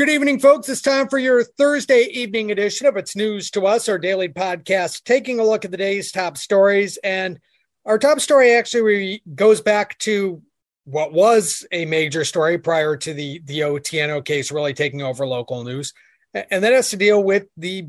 Good evening, folks. It's time for your Thursday evening edition of It's News to Us, our daily podcast, taking a look at the day's top stories. And our top story actually goes back to what was a major story prior to the, the Otieno case really taking over local news. And that has to deal with the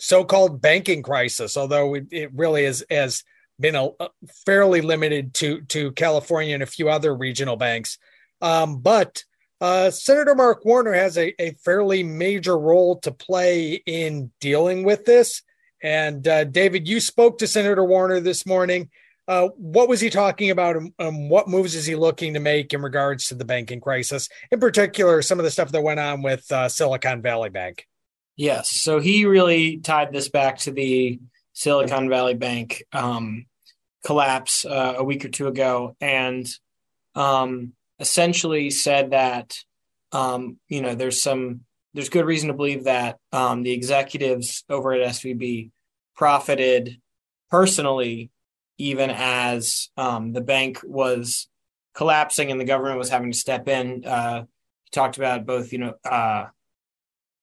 so called banking crisis, although it, it really is, has been a, a fairly limited to, to California and a few other regional banks. Um, but uh, Senator Mark Warner has a, a, fairly major role to play in dealing with this. And uh, David, you spoke to Senator Warner this morning. Uh, what was he talking about and, what moves is he looking to make in regards to the banking crisis? In particular, some of the stuff that went on with uh, Silicon Valley Bank. Yes. So he really tied this back to the Silicon Valley Bank um, collapse uh, a week or two ago. And um, essentially said that um, you know there's some there's good reason to believe that um, the executives over at SVB profited personally, even as um, the bank was collapsing and the government was having to step in. Uh, he talked about both, you know, uh,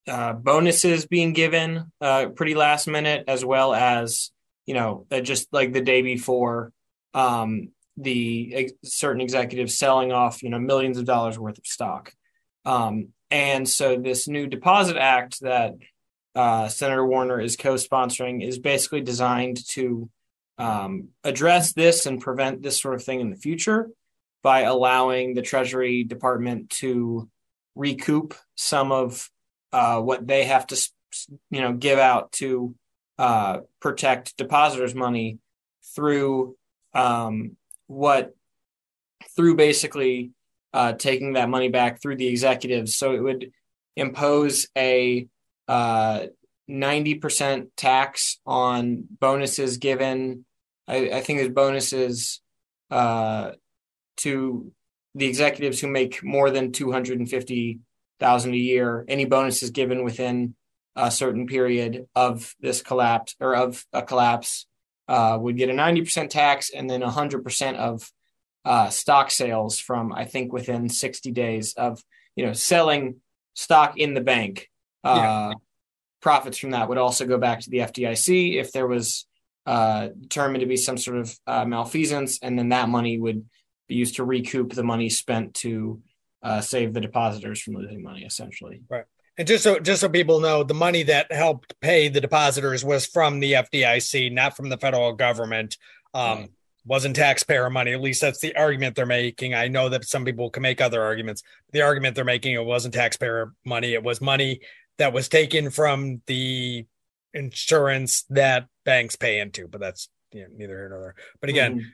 uh, bonuses being given uh, pretty last minute, as well as you know, uh, just like the day before, um, the ex- certain executives selling off, you know, millions of dollars worth of stock. Um, and so this new deposit act that uh, Senator Warner is co-sponsoring is basically designed to um, address this and prevent this sort of thing in the future by allowing the Treasury Department to recoup some of uh, what they have to, you know, give out to uh, protect depositors' money through um, what through basically uh, taking that money back through the executives. So it would impose a uh, 90% tax on bonuses given. I, I think there's bonuses uh, to the executives who make more than 250,000 a year. Any bonuses given within a certain period of this collapse or of a collapse uh, would get a 90% tax and then 100% of uh, stock sales from I think within 60 days of you know selling stock in the bank. Uh, yeah. Profits from that would also go back to the FDIC if there was uh, determined to be some sort of uh, malfeasance, and then that money would be used to recoup the money spent to uh, save the depositors from losing money, essentially. Right. And just so just so people know, the money that helped pay the depositors was from the FDIC, not from the federal government. Um, right. Wasn't taxpayer money. At least that's the argument they're making. I know that some people can make other arguments. The argument they're making it wasn't taxpayer money. It was money that was taken from the insurance that banks pay into. But that's you know, neither here nor there. But again. Mm-hmm.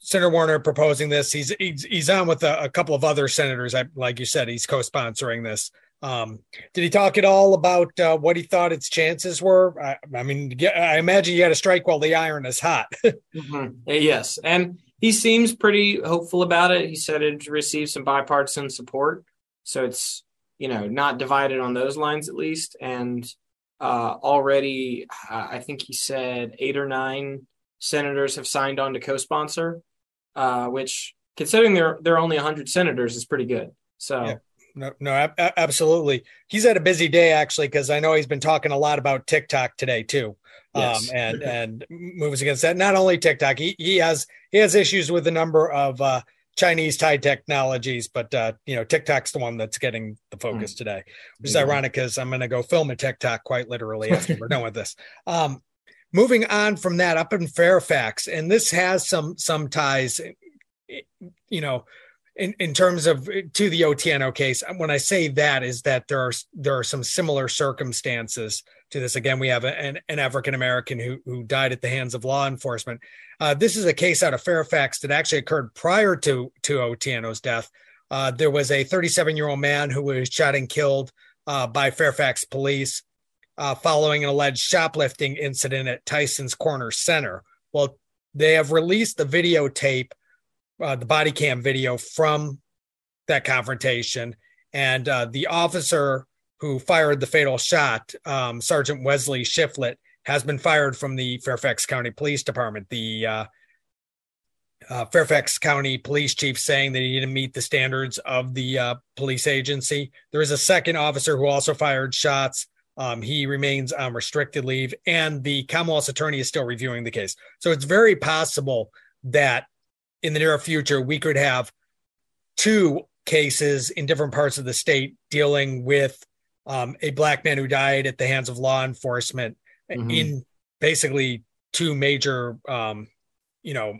Senator Warner proposing this. He's he's, he's on with a, a couple of other senators. I, like you said, he's co-sponsoring this. Um, did he talk at all about uh, what he thought its chances were? I, I, mean, I imagine you got to strike while the iron is hot. mm-hmm. Yes, and he seems pretty hopeful about it. He said it received some bipartisan support, so it's you know not divided on those lines at least. And uh, already, I think he said eight or nine senators have signed on to co-sponsor, uh, which considering there there are only hundred senators is pretty good. So. Yeah no, no, ab- absolutely. He's had a busy day actually because I know he's been talking a lot about TikTok today too, yes. um, and and moves against that. Not only TikTok, he he has he has issues with a number of uh, Chinese Thai technologies, but uh, you know TikTok's the one that's getting the focus mm. today, which is yeah. ironic because I'm going to go film a TikTok quite literally after we're done with this. Um, moving on from that, up in Fairfax, and this has some some ties, you know in, in terms of to the Otieno case, when I say that is that there are there are some similar circumstances to this. Again, we have an, an African American who who died at the hands of law enforcement. Uh, this is a case out of Fairfax that actually occurred prior to to Otieno's death. Uh, there was a 37 year old man who was shot and killed uh, by Fairfax police uh, following an alleged shoplifting incident at Tyson's Corner Center. Well, they have released the videotape, uh, the body cam video from that confrontation. And uh, the officer who fired the fatal shot, um, Sergeant Wesley Shiflett, has been fired from the Fairfax County Police Department. The uh, uh, Fairfax County Police Chief saying that he didn't meet the standards of the uh, police agency. There is a second officer who also fired shots. Um, he remains on restricted leave, and the Commonwealth's attorney is still reviewing the case. So it's very possible that in the near future we could have two cases in different parts of the state dealing with um, a black man who died at the hands of law enforcement mm-hmm. in basically two major, um, you know,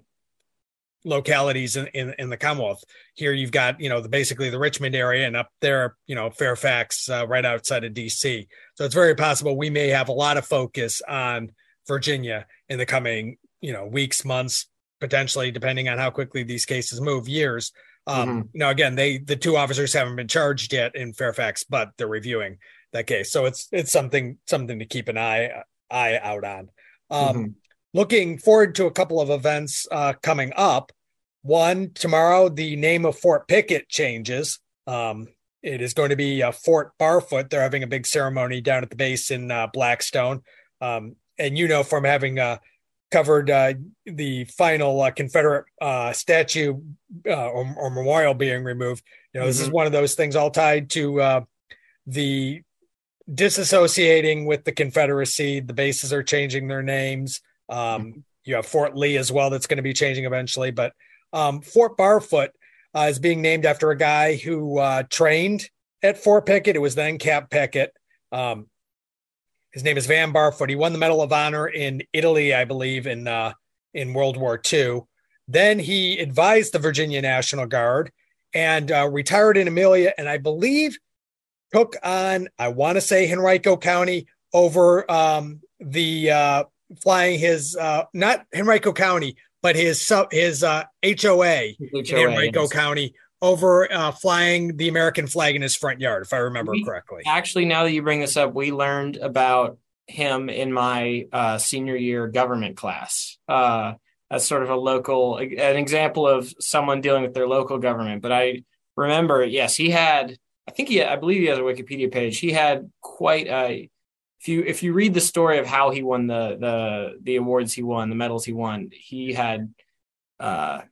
localities in, in, in the Commonwealth. Here you've got you know the basically the Richmond area, and up there you know Fairfax, uh, right outside of D.C. So it's very possible we may have a lot of focus on Virginia in the coming you know weeks, months, potentially depending on how quickly these cases move, years. Um, mm-hmm. You know, again, they the two officers haven't been charged yet in Fairfax, but they're reviewing that case. So it's it's something something to keep an eye eye out on. Um, mm-hmm looking forward to a couple of events uh, coming up. One tomorrow, the name of Fort Pickett changes. Um, it is going to be uh, Fort Barfoot. They're having a big ceremony down at the base in uh, Blackstone. Um, and you know from having uh, covered uh, the final uh, Confederate uh, statue or, or, memorial being removed, you know, mm-hmm. this is mm-hmm. one of those things all tied to the disassociating with the Confederacy. The bases are changing their names. Um, mm-hmm. You have Fort Lee as well, that's going to be changing eventually. But um, Fort Barfoot uh, is being named after a guy who uh, trained at Fort Pickett. It was then Camp Pickett. Um, his name is Van Barfoot. He won the Medal of Honor in Italy, I believe, in uh, in World War II. Then he advised the Virginia National Guard and uh, retired in Amelia, and I believe took on I want to say Henrico County over um, the uh, flying his uh, not Henrico County, but his his uh, HOA, HOA in Henrico. County over uh, flying the American flag in his front yard, if I remember we, correctly. Actually, now that you bring this up, we learned about him in my uh, senior year government class. Uh, as sort of a local, an example of someone dealing with their local government. But I remember, yes, he had. I think he, I believe he has a Wikipedia page. He had quite a if you if you read the story of how he won the the the awards he won, the medals he won, he had uh,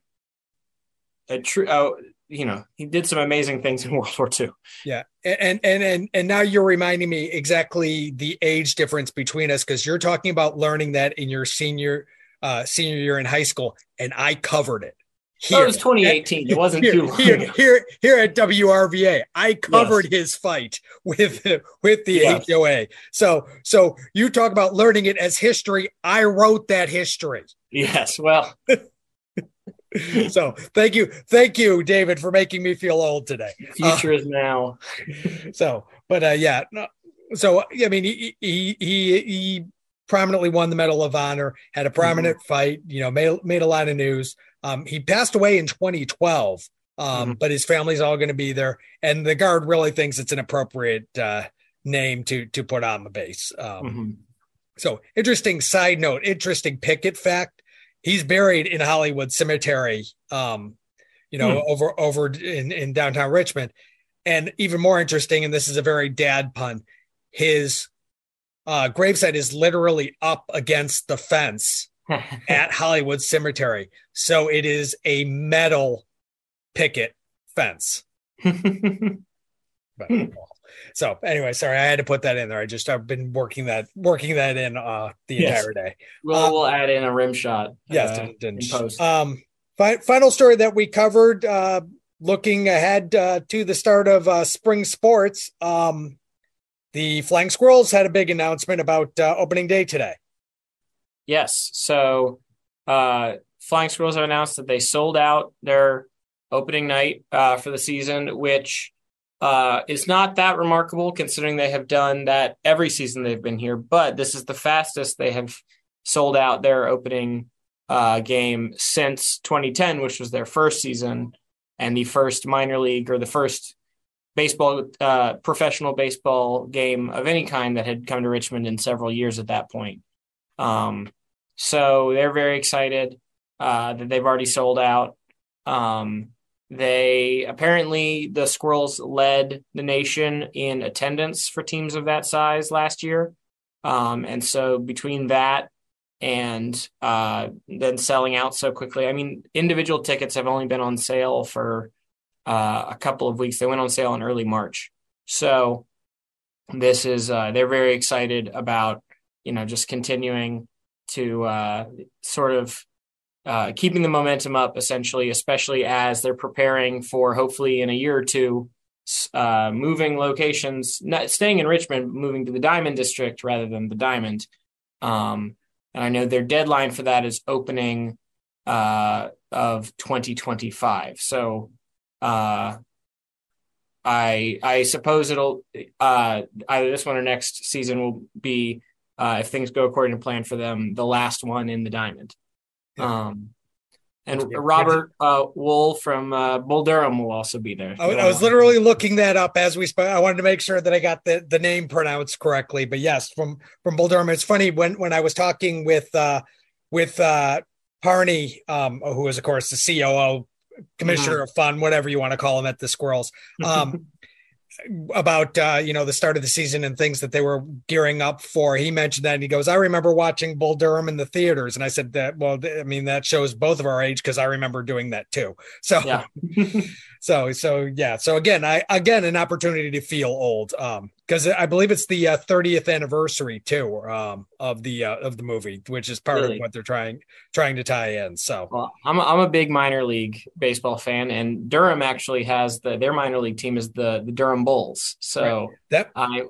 a true. Uh, you know, he did some amazing things in World War II. Yeah, and and and and now you're reminding me exactly the age difference between us because you're talking about learning that in your senior uh, senior year in high school, and I covered it. Here, oh, it was 2018. At, it wasn't here, too long here, here, here at WRVA. I covered yes. his fight with with the yes. HOA. So so you talk about learning it as history. I wrote that history. Yes. Well. So thank you, thank you, David, for making me feel old today. Future uh, is now. so, but uh, yeah, so I mean, he he he, he prominently won the Medal of Honor, had a prominent mm-hmm. fight, you know, made made a lot of news. Um, he passed away in 2012, um, mm-hmm. but his family's all going to be there, and the guard really thinks it's an appropriate uh, name to to put on the base. Um, mm-hmm. So interesting side note, interesting picket fact. He's buried in Hollywood Cemetery, um, you know, hmm. over over in, in downtown Richmond. And even more interesting, and this is a very dad pun, his uh, gravesite is literally up against the fence at Hollywood Cemetery. So it is a metal picket fence. but, so anyway, sorry, I had to put that in there. I just I've been working that working that in uh the yes. entire day. We'll uh, we'll add in a rim shot. Yes, uh, didn't, didn't. Um, fi- final story that we covered. Uh, looking ahead uh, to the start of uh, spring sports. Um, the Flying Squirrels had a big announcement about uh, opening day today. Yes. So uh, Flying Squirrels have announced that they sold out their opening night uh, for the season, which uh, is not that remarkable considering they have done that every season they've been here. But this is the fastest they have sold out their opening uh, game since 2010, which was their first season. and the first minor league or the first baseball uh, professional baseball game of any kind that had come to Richmond in several years at that point. Um, so they're very excited uh, that they've already sold out. Um, they apparently the Squirrels led the nation in attendance for teams of that size last year, um, and so between that and uh, then selling out so quickly, I mean, individual tickets have only been on sale for uh, a couple of weeks. They went on sale in early March, so this is uh, they're very excited about you know just continuing to uh, sort of uh, keeping the momentum up, essentially, especially as they're preparing for hopefully in a year or two, uh, moving locations, not staying in Richmond, moving to the Diamond District rather than the Diamond. Um, and I know their deadline for that is opening uh, of 2025. So uh, I I suppose it'll uh, either this one or next season will be uh, if things go according to plan for them, the last one in the diamond. Yeah. Um, and Robert uh, Wuhl from uh, Bull Durham will also be there. I, I was literally looking that up as we spoke. I wanted to make sure that I got the, the name pronounced correctly. But yes, from from Bull Durham. It's funny when when I was talking with uh, with uh, Parney, um, who is of course the COO, commissioner mm-hmm. of fun, whatever you want to call him at the Squirrels. Um, about uh, you know the start of the season and things that they were gearing up for. He mentioned that and he goes, "I remember watching Bull Durham in the theaters," and I said that. Well, I mean that shows both of our age because I remember doing that too. So, yeah. so, so yeah. So again, I again an opportunity to feel old. Um, because I believe it's the uh, 30th anniversary too um, of the uh, of the movie, which is part really? of what they're trying trying to tie in. So well, I'm a, I'm a big minor league baseball fan, and Durham actually has the their minor league team is the the Durham Bulls. So right. that I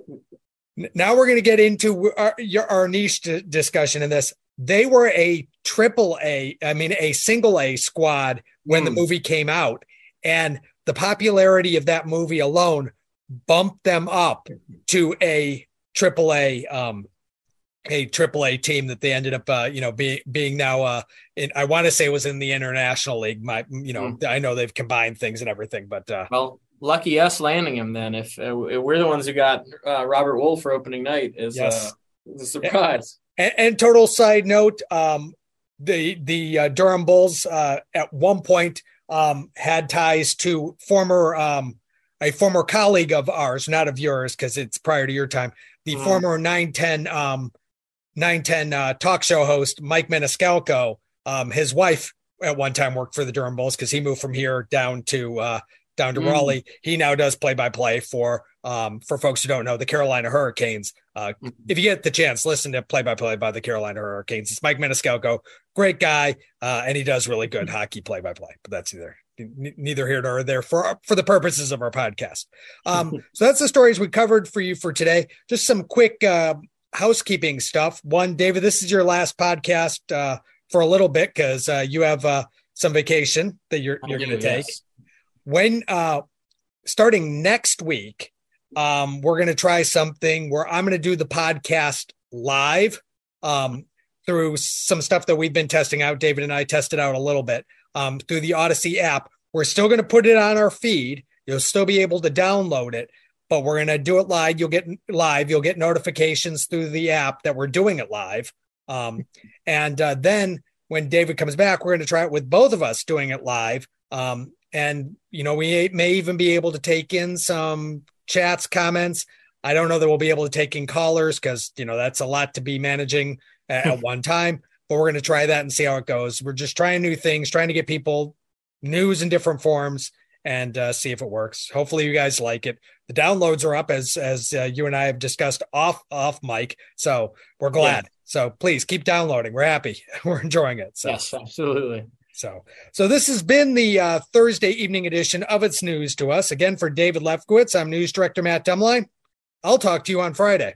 now we're going to get into our, our niche discussion in this. They were a triple A, I mean a single A squad when mm. the movie came out, and the popularity of that movie alone bumped them up to a triple A um a triple A team that they ended up uh, you know being being now uh in I want to say it was in the international league my you know mm. I know they've combined things and everything but uh well lucky us landing him then if uh, we're the ones who got uh, Robert Wolf for opening night is yes. uh, a surprise and, and, total side note um the the uh, Durham Bulls uh at one point um had ties to former um a former colleague of ours, not of yours, because it's prior to your time, the mm. former 910 um 910 uh, talk show host Mike Maniscalco. Um, his wife at one time worked for the Durham Bulls because he moved from here down to uh, down to mm. Raleigh. He now does play by play for um, for folks who don't know the Carolina Hurricanes. Uh, mm. If you get the chance, listen to play by play by the Carolina Hurricanes. It's Mike Maniscalco, great guy, uh, and he does really good hockey play by play. But that's either neither here nor there for for the purposes of our podcast. Um, so that's the stories we covered for you for today. Just some quick uh, housekeeping stuff. One, David, this is your last podcast uh, for a little bit because uh, you have uh, some vacation that you're you're going to take. Yes. When uh, starting next week, um, we're going to try something where I'm going to do the podcast live um, through some stuff that we've been testing out. David and I tested out a little bit um, through the Odyssey app. We're still going to put it on our feed. You'll still be able to download it, but we're going to do it live. You'll get live. You'll get notifications through the app that we're doing it live. Um, and uh, then when David comes back, we're going to try it with both of us doing it live. Um, and you know, we may even be able to take in some chats, comments. I don't know that we'll be able to take in callers because you know that's a lot to be managing at, at one time but we're going to try that and see how it goes. We're just trying new things, trying to get people news in different forms and uh, see if it works. Hopefully, you guys like it. The downloads are up as as uh, you and I have discussed off off mic, so we're glad. Yeah. So please keep downloading. We're happy. We're enjoying it. So. Yes, absolutely. So, so this has been the uh, Thursday evening edition of It's News to Us. Again, for David Lefkowitz, I'm News Director Matt Demlein. I'll talk to you on Friday.